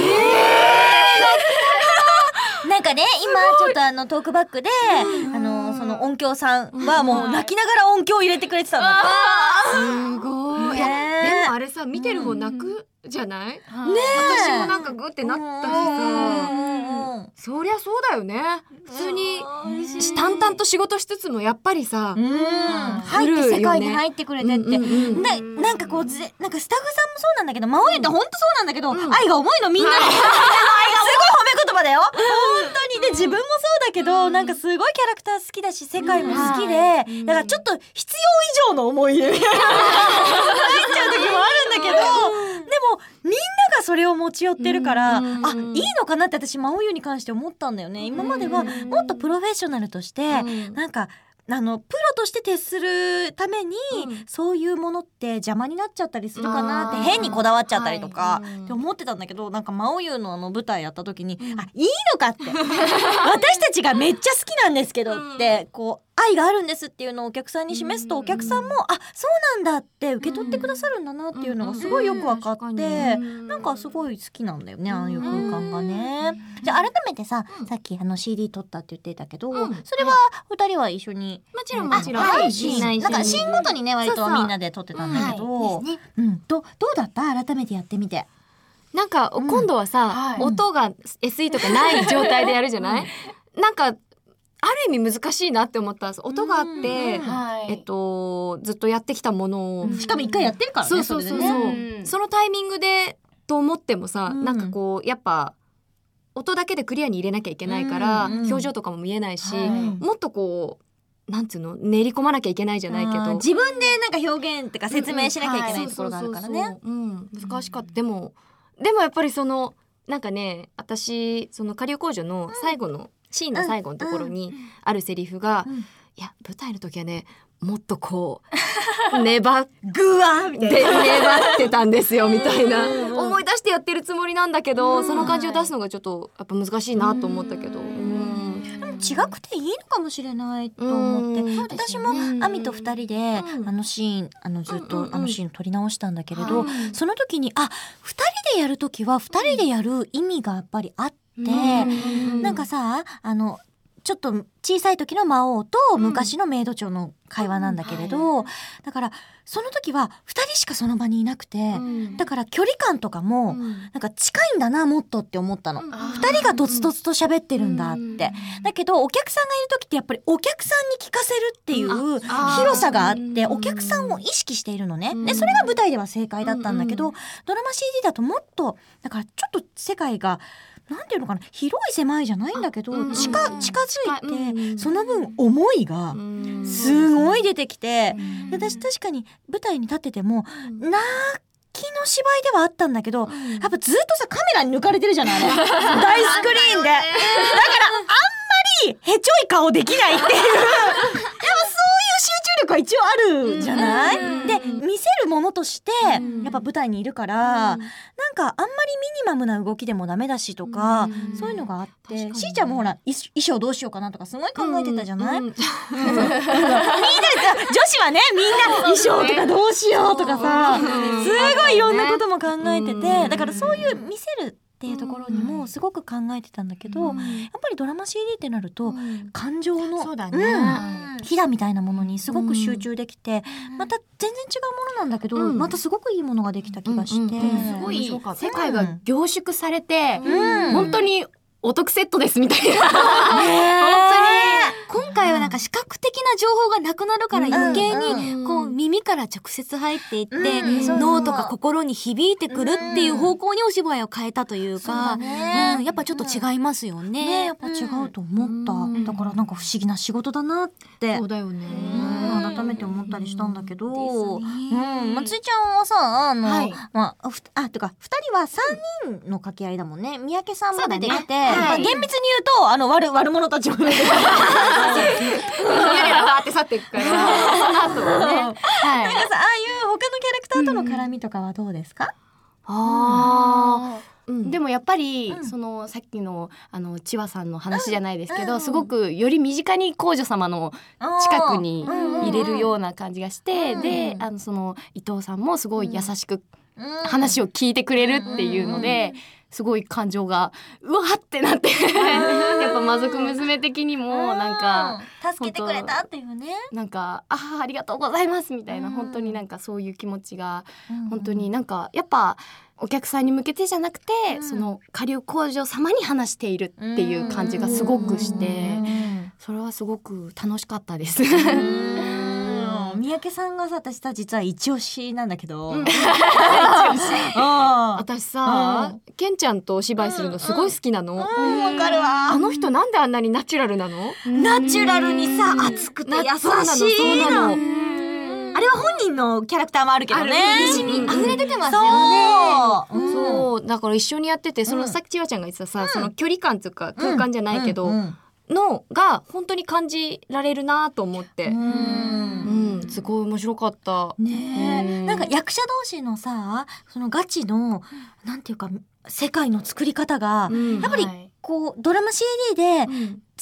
かね今ちょっとあのトークバックで、あのその音響さんはもう泣きながら音響を入れてくれてたの。すごい。いやね。でもあれさ見てる方泣くじゃない？ね私もなんかグってなったしさ。そりゃそうだよね。普通に淡々と仕事しつつもやっぱりさ、入って世界に入ってくれてって、うんうんうんななんかこうぜなんかスタッフさんもそうなんだけど真央って本当そうなんだけど、愛が重いのみんなにすごい褒め言葉だよ。本当にで自分もそうだけど、なんかすごいキャラクター好きだし世界も好きで、だからちょっと必要以上の思い入れみたいな入っちゃう時もあるんだけどでもみんながそれを持ち寄ってるから、あいいのかなって私真央優に関して思ったんだよね。今まではもっとプロフェッショナルとして、なんかあのプロとして徹するために、そういうものって邪魔になっちゃったりするかなって変にこだわっちゃったりとか、って思ってたんだけどなんか真央優のあの舞台やった時に、あいいのかって。私たちがめっちゃ好きなんですけどって、こう愛があるんですっていうのをお客さんに示すとお客さんも、あそうなんだって受け取ってくださるんだなっていうのがすごいよく分かって、なんかすごい好きなんだよねああいう空間がね。じゃあ改めてさ、さっきあの CD 撮ったって言ってたけど、それは二人は一緒に？もちろんもちろん。あはい。シーンなんかシーンごとにね割とみんなで撮ってたんだけど、うん。どどうだった？改めてやってみて。なんか今度はさ、音が SE とかない状態でやるじゃない？なんかある意味難しいなって思ったんです。音があって、えっとずっとやってきたものを、しかも一回やってるからねそうそうそう。そのタイミングでと思ってもさ、なんかこうやっぱ音だけでクリアに入れなきゃいけないから、うんうん。表情とかも見えないし、はい。もっとこうなんつうの練り込まなきゃいけないじゃないけど。自分でなんか表現ってか説明しなきゃいけないところがあるからね。うん、難しかった。でも、でもやっぱりその、なんかね、私、その下流工場の最後の、シーンの最後のところにあるセリフが、いや、舞台の時はね、もっとこう、粘っぐわみたいて、な。粘ってたんですよ、みたいな。思い出してやってるつもりなんだけど、その感じを出すのがちょっと、やっぱ難しいなと思ったけど。うん。違くていいのかもしれないと思って、うん。私も亜美と二人で、あのシーンあのずっとあのシーン撮り直したんだけれど、その時にあ二人でやる時は二人でやる意味がやっぱりあって、なんかさあのちょっと小さい時の魔王と昔のメイド長の会話なんだけれど、だからその時は2人しかその場にいなくて、だから距離感とかもなんか近いんだなもっとって思ったの、2人がとつとつと喋ってるんだって、だけどお客さんがいる時ってやっぱりお客さんに聞かせるっていう広さがあってお客さんを意識しているのね、でそれが舞台では正解だったんだけど、ドラマ CD だともっとだからちょっと世界がなんていうのかな広い狭いじゃないんだけど、近近づいて、その分思いがすごい出てきて、で私確かに舞台に立ってても泣きの芝居ではあったんだけど、やっぱずっとさカメラに抜かれてるじゃない？大スクリーンで。だからあんまりへちょい顔できないっていうやっぱそういう集中力は一応あるじゃない、で見せるものとしてやっぱ舞台にいるから、なんかあんまりミニマムな動きでもダメだしとか、そういうのがあってしーちゃんもほらい衣装どうしようかなとかすごい考えてたじゃない、みんな女子はねみんな衣装とかどうしようとかさすごいいろんなことも考えててだからそういう見せるっていうところにもすごく考えてたんだけど、やっぱりドラマ CD ってなると感情の、そうだね。ひだみたいなものにすごく集中できて、また全然違うものなんだけど、またすごごくいいものができた気がして、すごい世界が凝縮されて、うん。本当にお得セットですみたいな。今回はなんか視覚的な情報がなくなるから余計にこう耳から直接入っていってうん脳とか心に響いてくるっていう方向にお芝居を変えたというかうんやっぱちょっと違いますよね。ね。やっぱ違うと思った、だからなんか不思議な仕事だなって。そうだよね。うん改めて思ったりしたんだけど、うん、松井ちゃんはさあの、はい。まあふあてか二人は三人の掛け合いだもんね。三宅さんも出てきて、厳密に言うとあの悪悪者たちも出て バーって去っていくから。その後はね。はい。なんかさああいう他のキャラクターとの絡みとかはどうですか、ああ。でもやっぱり、そのさっきのあの千葉さんの話じゃないですけど、すごくより身近に皇女様の近くに入れるような感じがして、であのその伊藤さんもすごい優しく話を聞いてくれるっていうので、すごい感情がうわってなってやっぱ魔族娘的にもなんか助けてくれた？っていうね。なんかあーありがとうございますみたいな、本当になんかそういう気持ちが、本当になんかやっぱお客さんに向けてじゃなくて、その下流工場様に話しているっていう感じがすごくして、それはすごく楽しかったです。うん。三宅さんがさ私さ実は一押しなんだけど、うん、私さ、ケンちゃんとお芝居するのすごい好きなの。わ、かるわ。あの人なんであんなにナチュラルなの？ナチュラルにさ熱くて優しいの。あれは本人のキャラクターもあるけどね。西に溢れ出てますよね。そう。そう。だから一緒にやっててそのさっき千葉ちゃんが言ってたさ、その距離感というか空間じゃないけど、のが本当に感じられるなと思って、うん、すごい面白かった。ねえ、なんか役者同士のさそのガチのなんていうか世界の作り方が、やっぱりこうドラマ CD で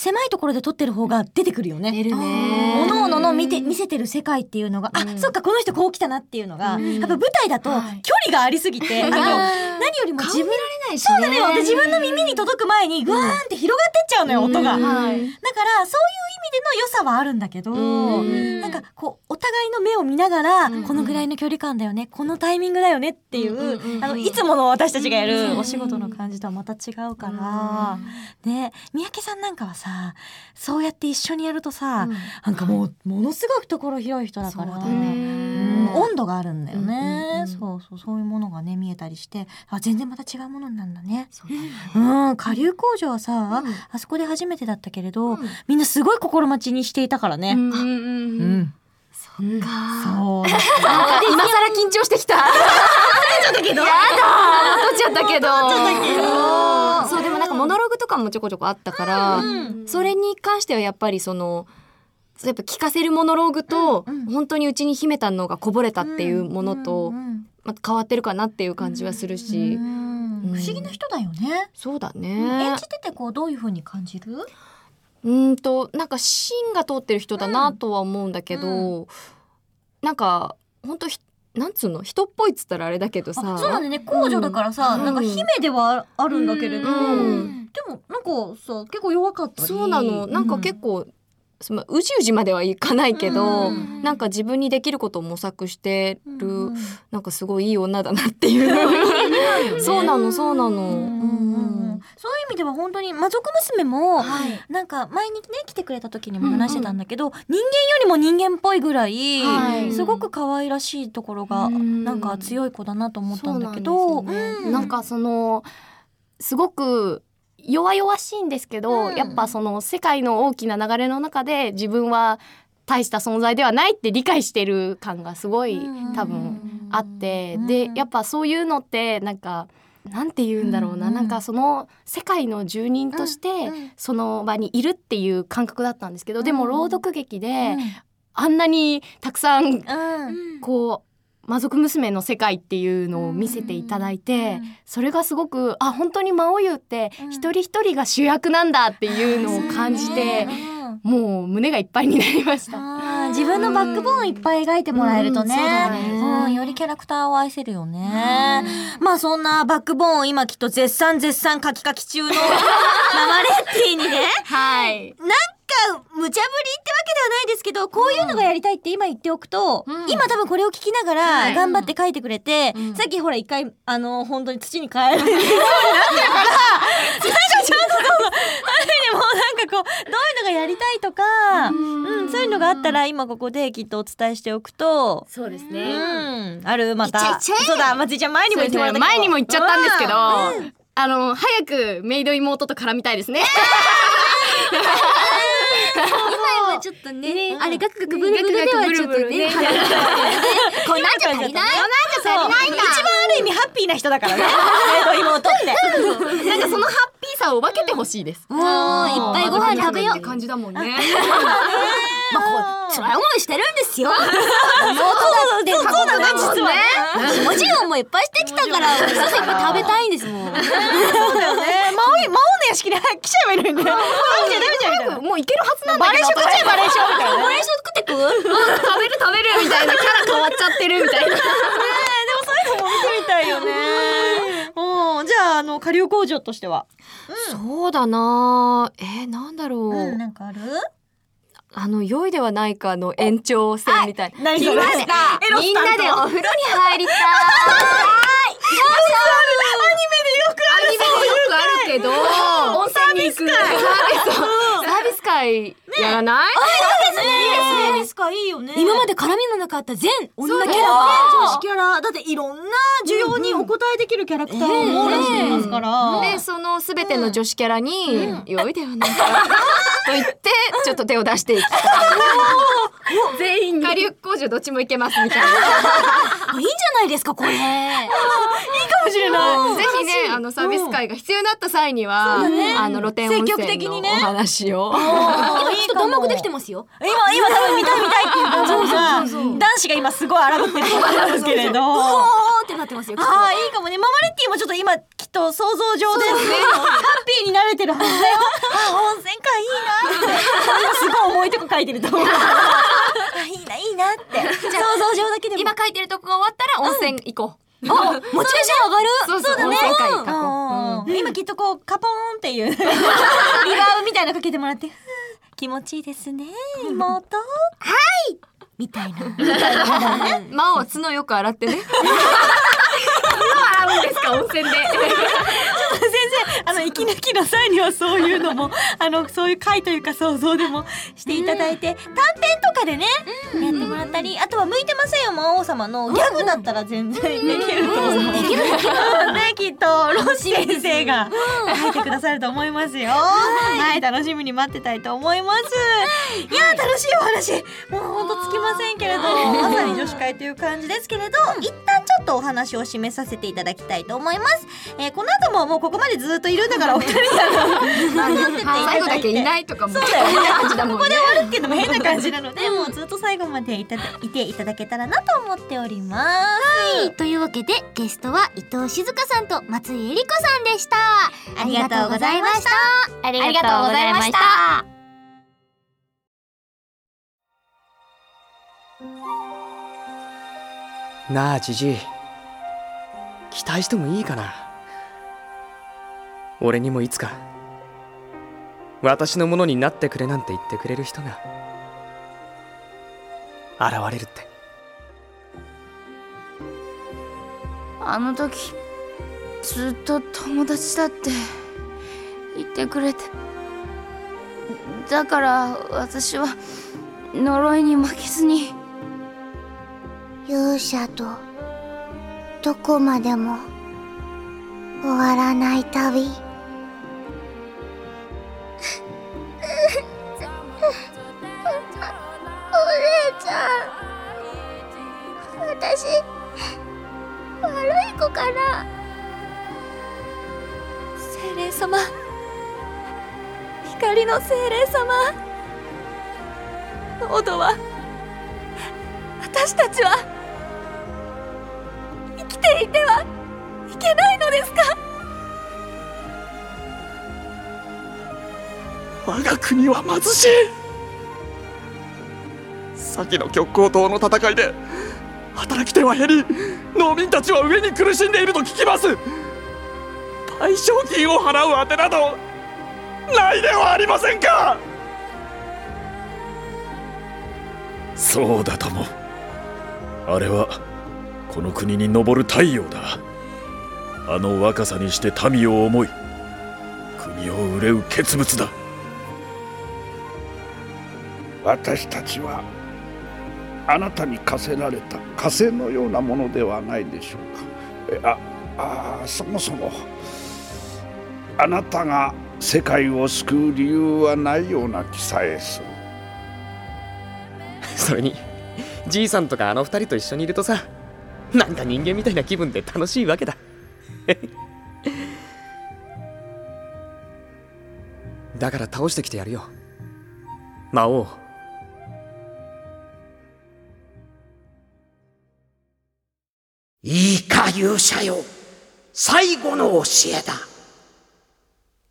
狭いところで撮ってる方が出てくるよね。出るね。おのおのの見て見せてる世界っていうのが、あそっかこの人こう来たなっていうのが、やっぱ舞台だと距離がありすぎて、あの何よりも自分そうだ自分の耳に届く前にグワーンって広がってっちゃうのよ、音が。だからそういう意味での良さはあるんだけど、なんかこうお互いの目を見ながら、このぐらいの距離感だよねこのタイミングだよねっていう、あのいつもの私たちがやるお仕事の感じとはまた違うから、ね三宅さんなんかはさそうやって一緒にやるとさ、なんかもうものすごい懐広い人だからうん温度があるんだよね、そうそうそういうものがね見えたりしてあ全然また違うものになるんだね。うん下流工場はさ、あそこで初めてだったけれど、みんなすごい心待ちにしていたからね。うん。うんそう。なんか今更緊張してきた。ちょっとけど。やだ。取っちゃったけど。取っちゃったけどそうでもなんかモノログとかもちょこちょこあったから、それに関してはやっぱりその。やっぱ聞かせるモノローグと、本当にうちに秘めたのがこぼれたっていうものと、また変わってるかなっていう感じはするし、不思議な人だよね。そうだ演ねじててこうどういう風に感じる？うんとなんか芯が通ってる人だなとは思うんだけど、なんか本当ひなんつうの？人っぽいっつったらあれだけどさ。あそうなんだよね。公女だからさ、うん。なんか姫ではあるんだけれど、うん。でもなんかさ結構弱かったり。そうなの。なんか結構、そのうじうじまではいかないけど、なんか自分にできることを模索してる、なんかすごいいい女だなっていう、そうなのそうなの、うんそういう意味では本当に魔族娘も、なんか前にね来てくれた時にも話してたんだけど、人間よりも人間っぽいぐらい、はい。すごく可愛らしいところが、なんか強い子だなと思ったんだけど、うんなんかそのすごく弱々しいんですけど、やっぱその世界の大きな流れの中で自分は大した存在ではないって理解してる感がすごい多分あって、でやっぱそういうのってなんかなんて言うんだろうな、なんかその世界の住人としてその場にいるっていう感覚だったんですけど、でも朗読劇であんなにたくさんこう魔族娘の世界っていうのを見せていただいて、それがすごくあ本当に魔王優って一人一人が主役なんだっていうのを感じて、もう胸がいっぱいになりました。あー自分のバックボーンいっぱい描いてもらえるとね,、うんそうだね。うんよりキャラクターを愛せるよね、まあそんなバックボーン今きっと絶賛絶賛カキカキ中の ママレッティにね。はい。なんか無茶ぶりってわけではないですけどこういうのがやりたいって今言っておくと、今多分これを聞きながら頑張って書いてくれて、さっきほら一回あの本当に土に変えるよ うになってるかちゃんともうなんかこうどういうのがやりたいとか、うん。そういうのがあったら今ここできっとお伝えしておくとそうですね、うん、あるまた。そうだまつりちゃん前にも言ってもらったけど。前にも言っちゃったんですけど、うん。あの早くメイド妹と絡みたいですね。今はちょっとね、あれガクガクブルブルではちょっとね、ガクガクブルブルねこんなんじゃ足りない。そう。一番ある意味ハッピーな人だからね。メイド妹って。なんかそのハッさを分けてほしいです。もういっぱいご飯食べよう。って感じだもんね。まあこう辛い思いしてるんですよ。そうで そうだね実はね。気持ちいい思いいっぱいしてきたからお寿司いっぱい食べたいんですもん。そうだよね。魔王魔王の屋敷に来ちゃえばいいのにね。食べちゃダメじゃん。みたいなもういけるはずなんだバレけど。ーション食っちゃえバレーションみたいなねバレーション作ってく食べる食べるみたいなキャラ変わっちゃってるみたいな。でもそういうのも見てみたいよねうん。じゃああの下流工場としては？そうだな。えー、なんだろう、うんなんかある？あの良いではないかの延長線みたい。な。何それ？来ました。エロス担当みんなでお風呂に入りたい。アニメでよくある。けど、温泉に行く。サース会やらない？いいですね。ですかいいよね。今まで絡みのなかった全女キャラ全が女子キャラだっていろんな需要にお応えできるキャラクターを網羅していますから、でそのすべての女子キャラに良いではないか。と言ってちょっと手を出していきたい。全員火力工場どっちもいけますみたいな。あいいんじゃないですかこれ。いいかもしれないぜひねあのサービス会が必要になった際には、あの露天温泉のお的にね話を。今きっと弾幕できてますよ今今多分見たい見たいっていう感じが男子が今すごい荒ぶってると思うんですけれどおーってなってますよああいいかもねママレッティもちょっと今きっと想像上で、ハッピーになれてるはずだよあ温泉会いいなって今すごい重いとこ書いてると思うあいいないいなって想像上だけでも今書いてるとこが終わったら温泉行こう。モチベーション上がる？そうそう。だね。今きっとこうカポーンっていう。リバウみたいなのかけてもらって。気持ちいいですね。妹。はいみたいな。魔王角よく洗ってね。角洗うんですか温泉で。先生あの息抜きの際にはそういうのも あのそういう回というか想像でもしていただいて、短編とかでね、やってもらったりあとは向いてませんよ魔王様のギャグだったら全然できると思う、できるできるねきっとロシ先生が書いてくださると思いますよ。はい。楽しみに待ってたいと思います。い。やー楽しいお話。もうほんとつきませんけれど まさに女子会という感じですけれど一旦ちょっとお話を締めさせていただきたいと思います、えーこの後ももうここまでずっといるんだからお二人であの待っててい。ただいて最後だけいないとかも。そうだよね。ここで終わるっていうのも変な感じなので、もうずっと最後までいただいていただけたらなと思っております。はい、というわけでゲストは伊藤静香さんと松井絵里子さんでした。ありがとうございました。ありがとうございましたなあじじい期待してもいいかな？俺にもいつか私のものになってくれなんて言ってくれる人が現れるって。あの時ずっと友達だって言ってくれて。だから私は呪いに負けずに。勇者とどこまでも終わらない旅。極光島の戦いで働き手は減り農民たちは上に苦しんでいると聞きます。賠償金を払うあてなどないではありませんか。そうだとも。あれはこの国に昇る太陽だ。あの若さにして民を思い国を憂う傑物だ。私たちはあなたに課せられた火星のようなものではないでしょうか。えああそもそもあなたが世界を救う理由はないような気さえする。それにじいさんとかあの二人と一緒にいるとさなんか人間みたいな気分で楽しいわけだ。だから倒してきてやるよ。魔王。いいか勇者よ。最後の教えだ。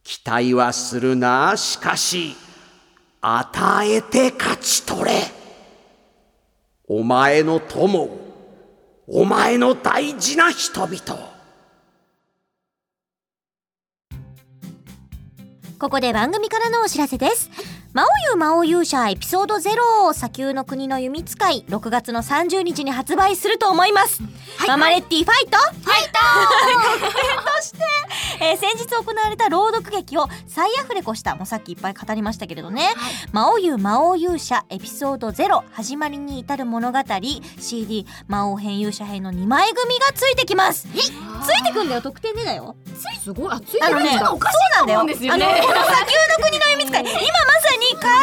期待はするな。しかし与えて勝ち取れ。お前の友。お前の大事な人々。ここで番組からのお知らせです。魔王優魔王勇者エピソード0砂丘の国の弓使い6月の30日に発売すると思います。ママレッティファイト？ファイト！特典として、えー先日行われた朗読劇を再アフレコしたもうさっきいっぱい語りましたけれどね、魔王優魔王勇者エピソード0始まりに至る物語 CD 魔王編勇者編の2枚組がついてきます。ついてくんだよ特典でだよ。すごい。あついてあのね、そうるんだおかしいとなんだよ。ね。あの、この砂丘の国の弓使い、今まさに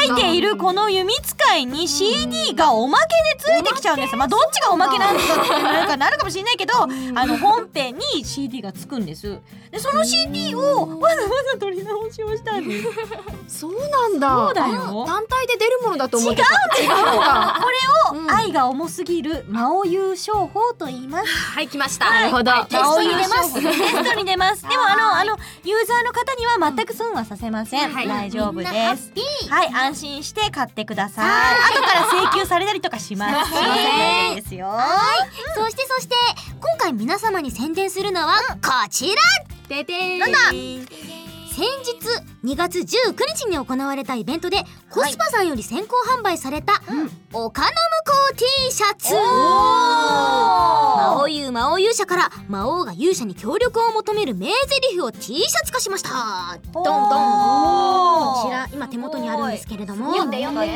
書いているこの弓使いに CD がおまけでついてきちゃうんです。まあ、どっちがおまけなんだってなるかなるかもしれないけど、あの、本編に CD がつくんです。で、その CD をわざわざ取り直しをしたんです。そうなんだ。そうだよ。単体で出るものだと思ってた。違う違う。これを愛が重すぎる魔王優勝法と言います。はい来ました。はい。なるほど魔王に出ます。テテストに出ます。でもあのあのユーザーの方には全く損はさせません。はい。大丈夫ですはい。安心して買ってください。後から請求されたりとか しません。大丈夫ですよ。はい。そしてそして今回皆様に宣伝するのはこちら。ででなんだ先日2月19日に行われたイベントでコスパさんより先行販売された「丘の向こう T シャツ」魔王優魔王勇者から魔王が勇者に協力を求める名台詞を T シャツ化しました。どんどんこちら今手元にあるんですけれども。読んで読んで。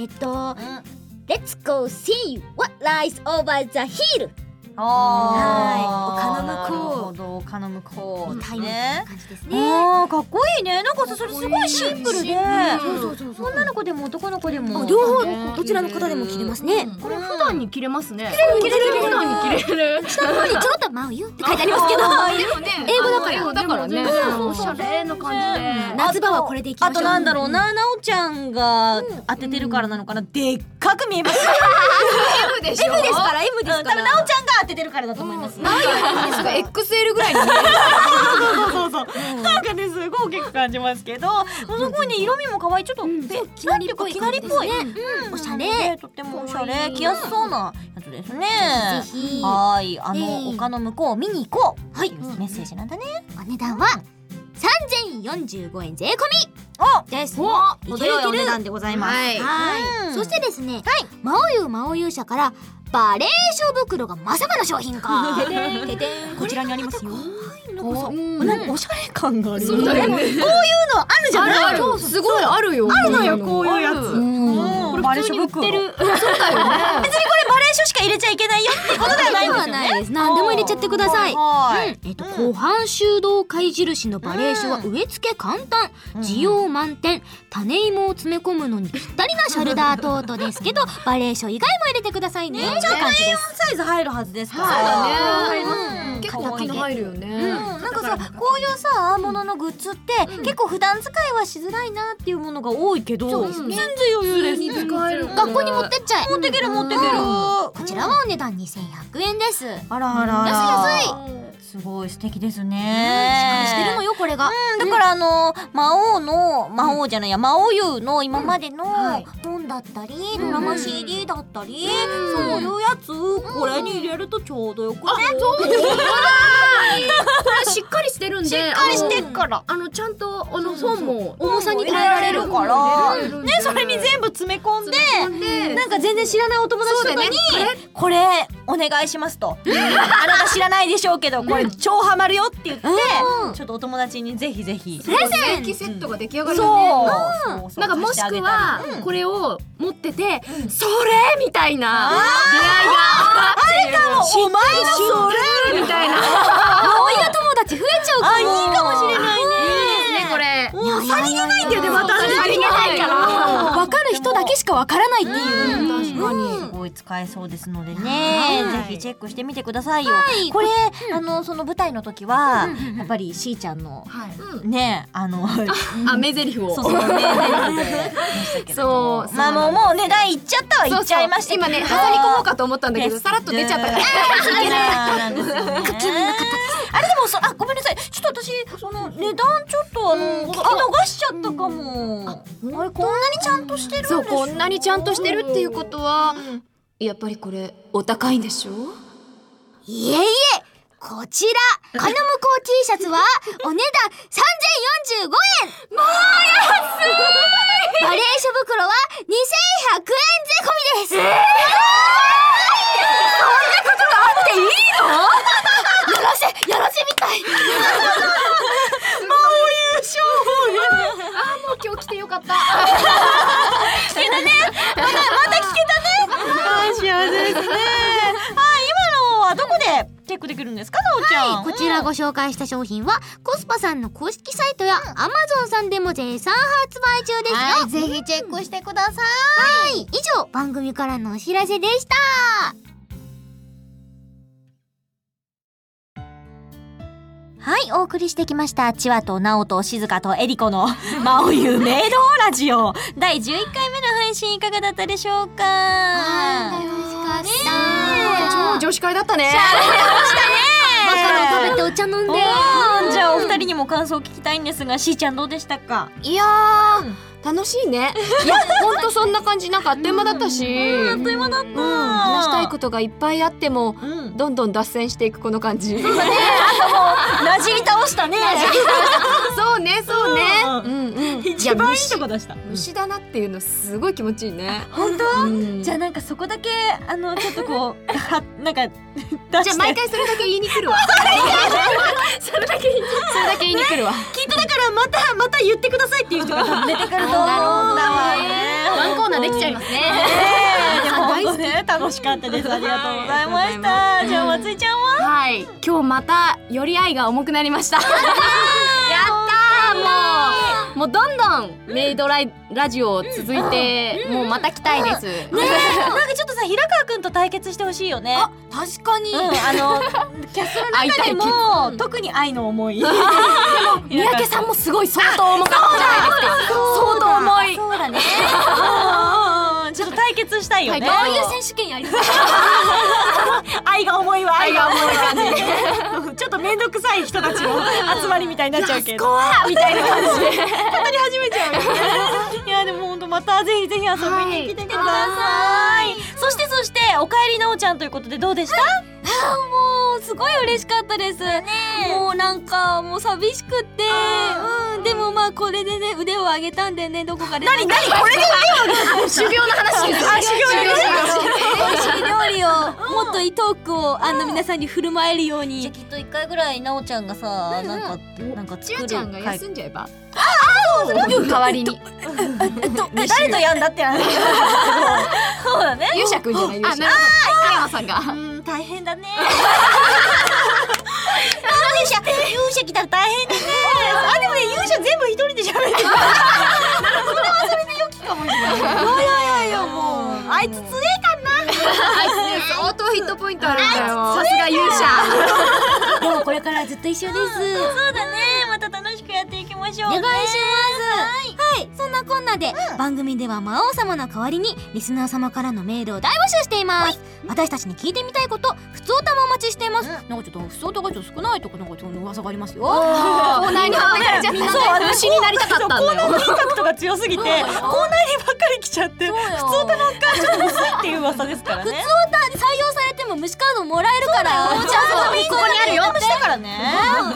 えっと「Let's go see what lies over the hill」はい丘の向こうなるほど丘の向こうみたいなね。感じですねあーかっこいいねなんかさそれすごいシンプルでそうそうそう女の子でも男の子でも両方どちらの方でも着れますねこれ普段に着れますね着れる普段に着れる下の方にちょっと「舞うよ」って書いてありますけど英語だから英語だからねおしゃれな感じで夏場はこれでいきましょうあとなんだろうな、なおちゃんが当ててるからなのかな、でっかく見えます。M でしょ M ですから、M ですから。多分なおちゃんが当ててるからだと思います。なんか XL ぐらいに見えるそうそうそうそう。なんかねすごい大きく感じますけどすごいね色味も可愛い。ちょっとなりっぽいきなりっぽい。おしゃれ。ねとってもおしゃれ。着やすそうなやつですね。ぜひ。はい。あえのえ丘の向こうを見に行こうはいメッセージなんだね。お値段は3045円税込み。おです。おいけるいる。お値段でございます。はい。うんそしてですね、魔王優魔王勇者からバレーショ袋がまさかの商品化ててんててん。こちらにありますよ。なんかさ。なんかおしゃれ感があるそうだよ。ねこういうのあるじゃない？すごいあるよ。あるのよこういう。やつ。うん。これバレーショ袋そうだよね。別にこれバレーショしか入れちゃいけないよってことではないんですよね。ないです。何でも入れちゃってください。はいうん。えっと後半修道会印のバレーショは植え付け簡単。需要満点。種芋を詰め込むのにぴったりなショルダートートですけど バレーショ以外も入れてくださいね。ちゃんと A4 サイズ入るはずですから。はいうん。結構大きな入るよね。うん、なんかさこういうさもののグッズって、結構普段使いはしづらいなっていうものが多いけど、全然余裕です学校に持ってっちゃえ。持ってける持ってける、こちらはお値段2100円です。あらあらあら。安い安いすごい素敵ですしっかねりしてるのよこれが。うん、だからあの魔王の魔王じゃないや魔王優の今までの本だったり、ドラマ CD だったり、そういうやつこれに入れるとちょうどよくね、そうです しっかりしてるんでしっかりしてっから。あのちゃんとあの本も重さに耐えられる。から。ねそれに全部詰め込んでなんか全然知らないお友達とかに「これお願いします」と「あなた知らないでしょうけどこれ超ハマるよ」って言ってちょっとお友達にぜひぜひ。プレゼントセットが出来上がるそう。よねそうなんかもしくはこれを持っててそれみたいな出会いがあってあれかもお前だそれみたいな。魔王優友達増えちゃうかも。あいいかもしれないね。ねこれ。もうさりげないん。だよねまたさりげないからけしか分からないっていう。確かに。すごい使えそうですのでね、ぜひチェックしてみてくださいよ、これ、あのその舞台の時は、やっぱりしーちゃんの、ねあの あ目台詞を。そうそうねねそうそう。まあもうもうね第いっちゃったわいっちゃいました今ね挟み込もうかと思ったんだけどさらっと出ちゃったから。あれでもそあごめんなさい。ちょっと私その値段ちょっとあの聞き逃しちゃったかも。あれこんなにちゃんとしてるそうこんなにちゃんとしてるっていうことはやっぱりこれお高いんでしょ？いえいえこちら。カノムコー T シャツは お値段3045円。もう安い！バレーショ袋は2100円税込みです。えー、そんなことがあっていいの？やらせやらせみたい。あもう今日来てよかった。聞けたね。またまた聞けたね。あ幸せですねあ今のはどこでチェックできるんですかなおちゃん、こちらご紹介した商品はコスパさんの公式サイトやアマゾンさんでも絶賛発売中ですよ、はいぜひチェックしてください。はい以上番組からのお知らせでしたはい、お送りしてきました。チワとナオと静香とエリコの魔王優メイドラジオ。第11回目の配信いかがだったでしょうか？楽しかった。超女子会だったね。マカロン食べてお茶飲んで。じゃあお二人にも感想を聞きたいんですが、しーちゃんどうでしたか？いやー楽しいね。いやほんとそんな感じなんかあっという間だったし。あっという間だった。話したいことがいっぱいあってもうん。どんどん脱線していくこの感じ。なじり倒したね。そうねそうね。うんうん。うん一番いいとこ出した。虫だなっていうのすごい気持ちいいね。本当？うん。じゃあなんかそこだけあのちょっとこうはなんか出して。じゃあ毎回それだけ言いに来るわ。それだけそれだけ言いに来るわ。きっとだからまたまた言ってくださいっていう人が出てくる。ワンコーナーできちゃいますねでも楽しかったです。ありがとうございました。じゃあ松井ちゃんは？はい今日またより愛が重くなりました もうどんどんメイドライラジオ続いてもうまた来たいです。ねえなんかちょっとさ平川くんと対決してほしいよね。確かに、うんあのキャストの中でも特に愛の思い。でも三宅さんもすごい相当重かったじゃないですか。相当重い。そうだね。うん。ちょっと対決したいよね。はういう選手権やります 愛が重いわ。愛が重い感じじ。ちょっと珍めんどくさい人たちの 集まりみたいになっちゃうけど。怖みたいな感じで。語り始めちゃうよ。ねいやでも本当またぜひぜひ遊びに来てください、そしてそしておかえりなおちゃんということでどうでした、もうすごい嬉しかったです、もうなんかもう寂しくって。うんでもまあこれでね腕を上げたんでねどこかで何何これで腕を上げた修行の話料理を。もっといいトークをあの皆さんに振る舞えるように。じゃあきっと一回ぐらいなおちゃんがさ、なん。かなんかち作るあちゃんが会休んじゃえばあ代わりに。えっと誰とやんだって話。そうだね。勇者くんじゃない勇者あさんが。うん大変だね。勇者勇者来たら大変だね。あでもね勇者全部一人で喋ってる。それはそれでかもしれないいやいやいやもうあいつ強えかなあいつね相当ヒットポイントあるんだよさすが勇者でもこれからずっと一緒ですそうだねまた楽しくやっていきましょうお願いしますはい、そんなこんなで、番組では魔王様の代わりにリスナー様からのメールを大募集しています。私たちに聞いてみたいこと普通歌もお待ちしています、なんかちょっと普通歌がちょっと少ないとかなんかちょっと噂がありますよ。コー。ナー。に持ってかれちゃったんだよそう。あの虫になりたかったんだよ。コーナーのインパクトが強すぎてコーナーにばっかり来ちゃって普通歌ばっかりちょっと薄いっていう噂ですからね。普通歌採用されても虫カードもらえるからそうだよちゃんとみんなここにあるよ。虫だからね。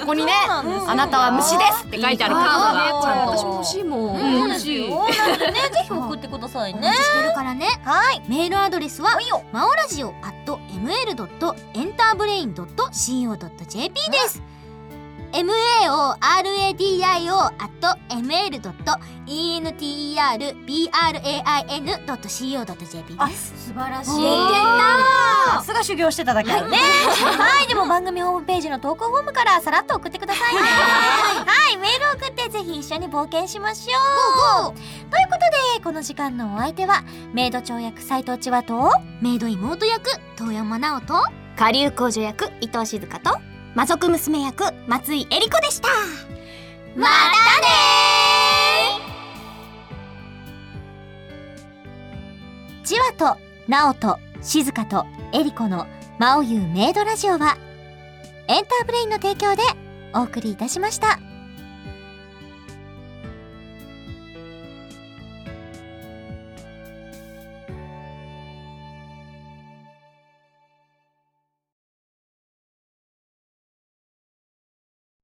ここにね。あなたは虫ですって書いてあるカードがね。ちゃんと。私も欲しいもんそうですよ。なのでね ぜひ送ってくださいね。お待ちしてるからね。はい。メールアドレスはマオラジオ at ml.enterbbrain.co.jp です、maoradio at ml.enterbrain.co.jp です。素晴らしい。いけた。さすが修行してただけあるね。はいでも番組ホームページの投稿フォームからさらっと送ってくださいね。はい。メール送ってぜひ一緒に冒険しましょう。ということでこの時間のお相手はメイド長役斉藤千和とメイド妹役遠山奈緒と下流工女役伊藤静香と魔族娘役松井絵里子でしたまたねチワとナオと静香とエリコのマオユーメイドラジオはエンターブレインの提供でお送りいたしました。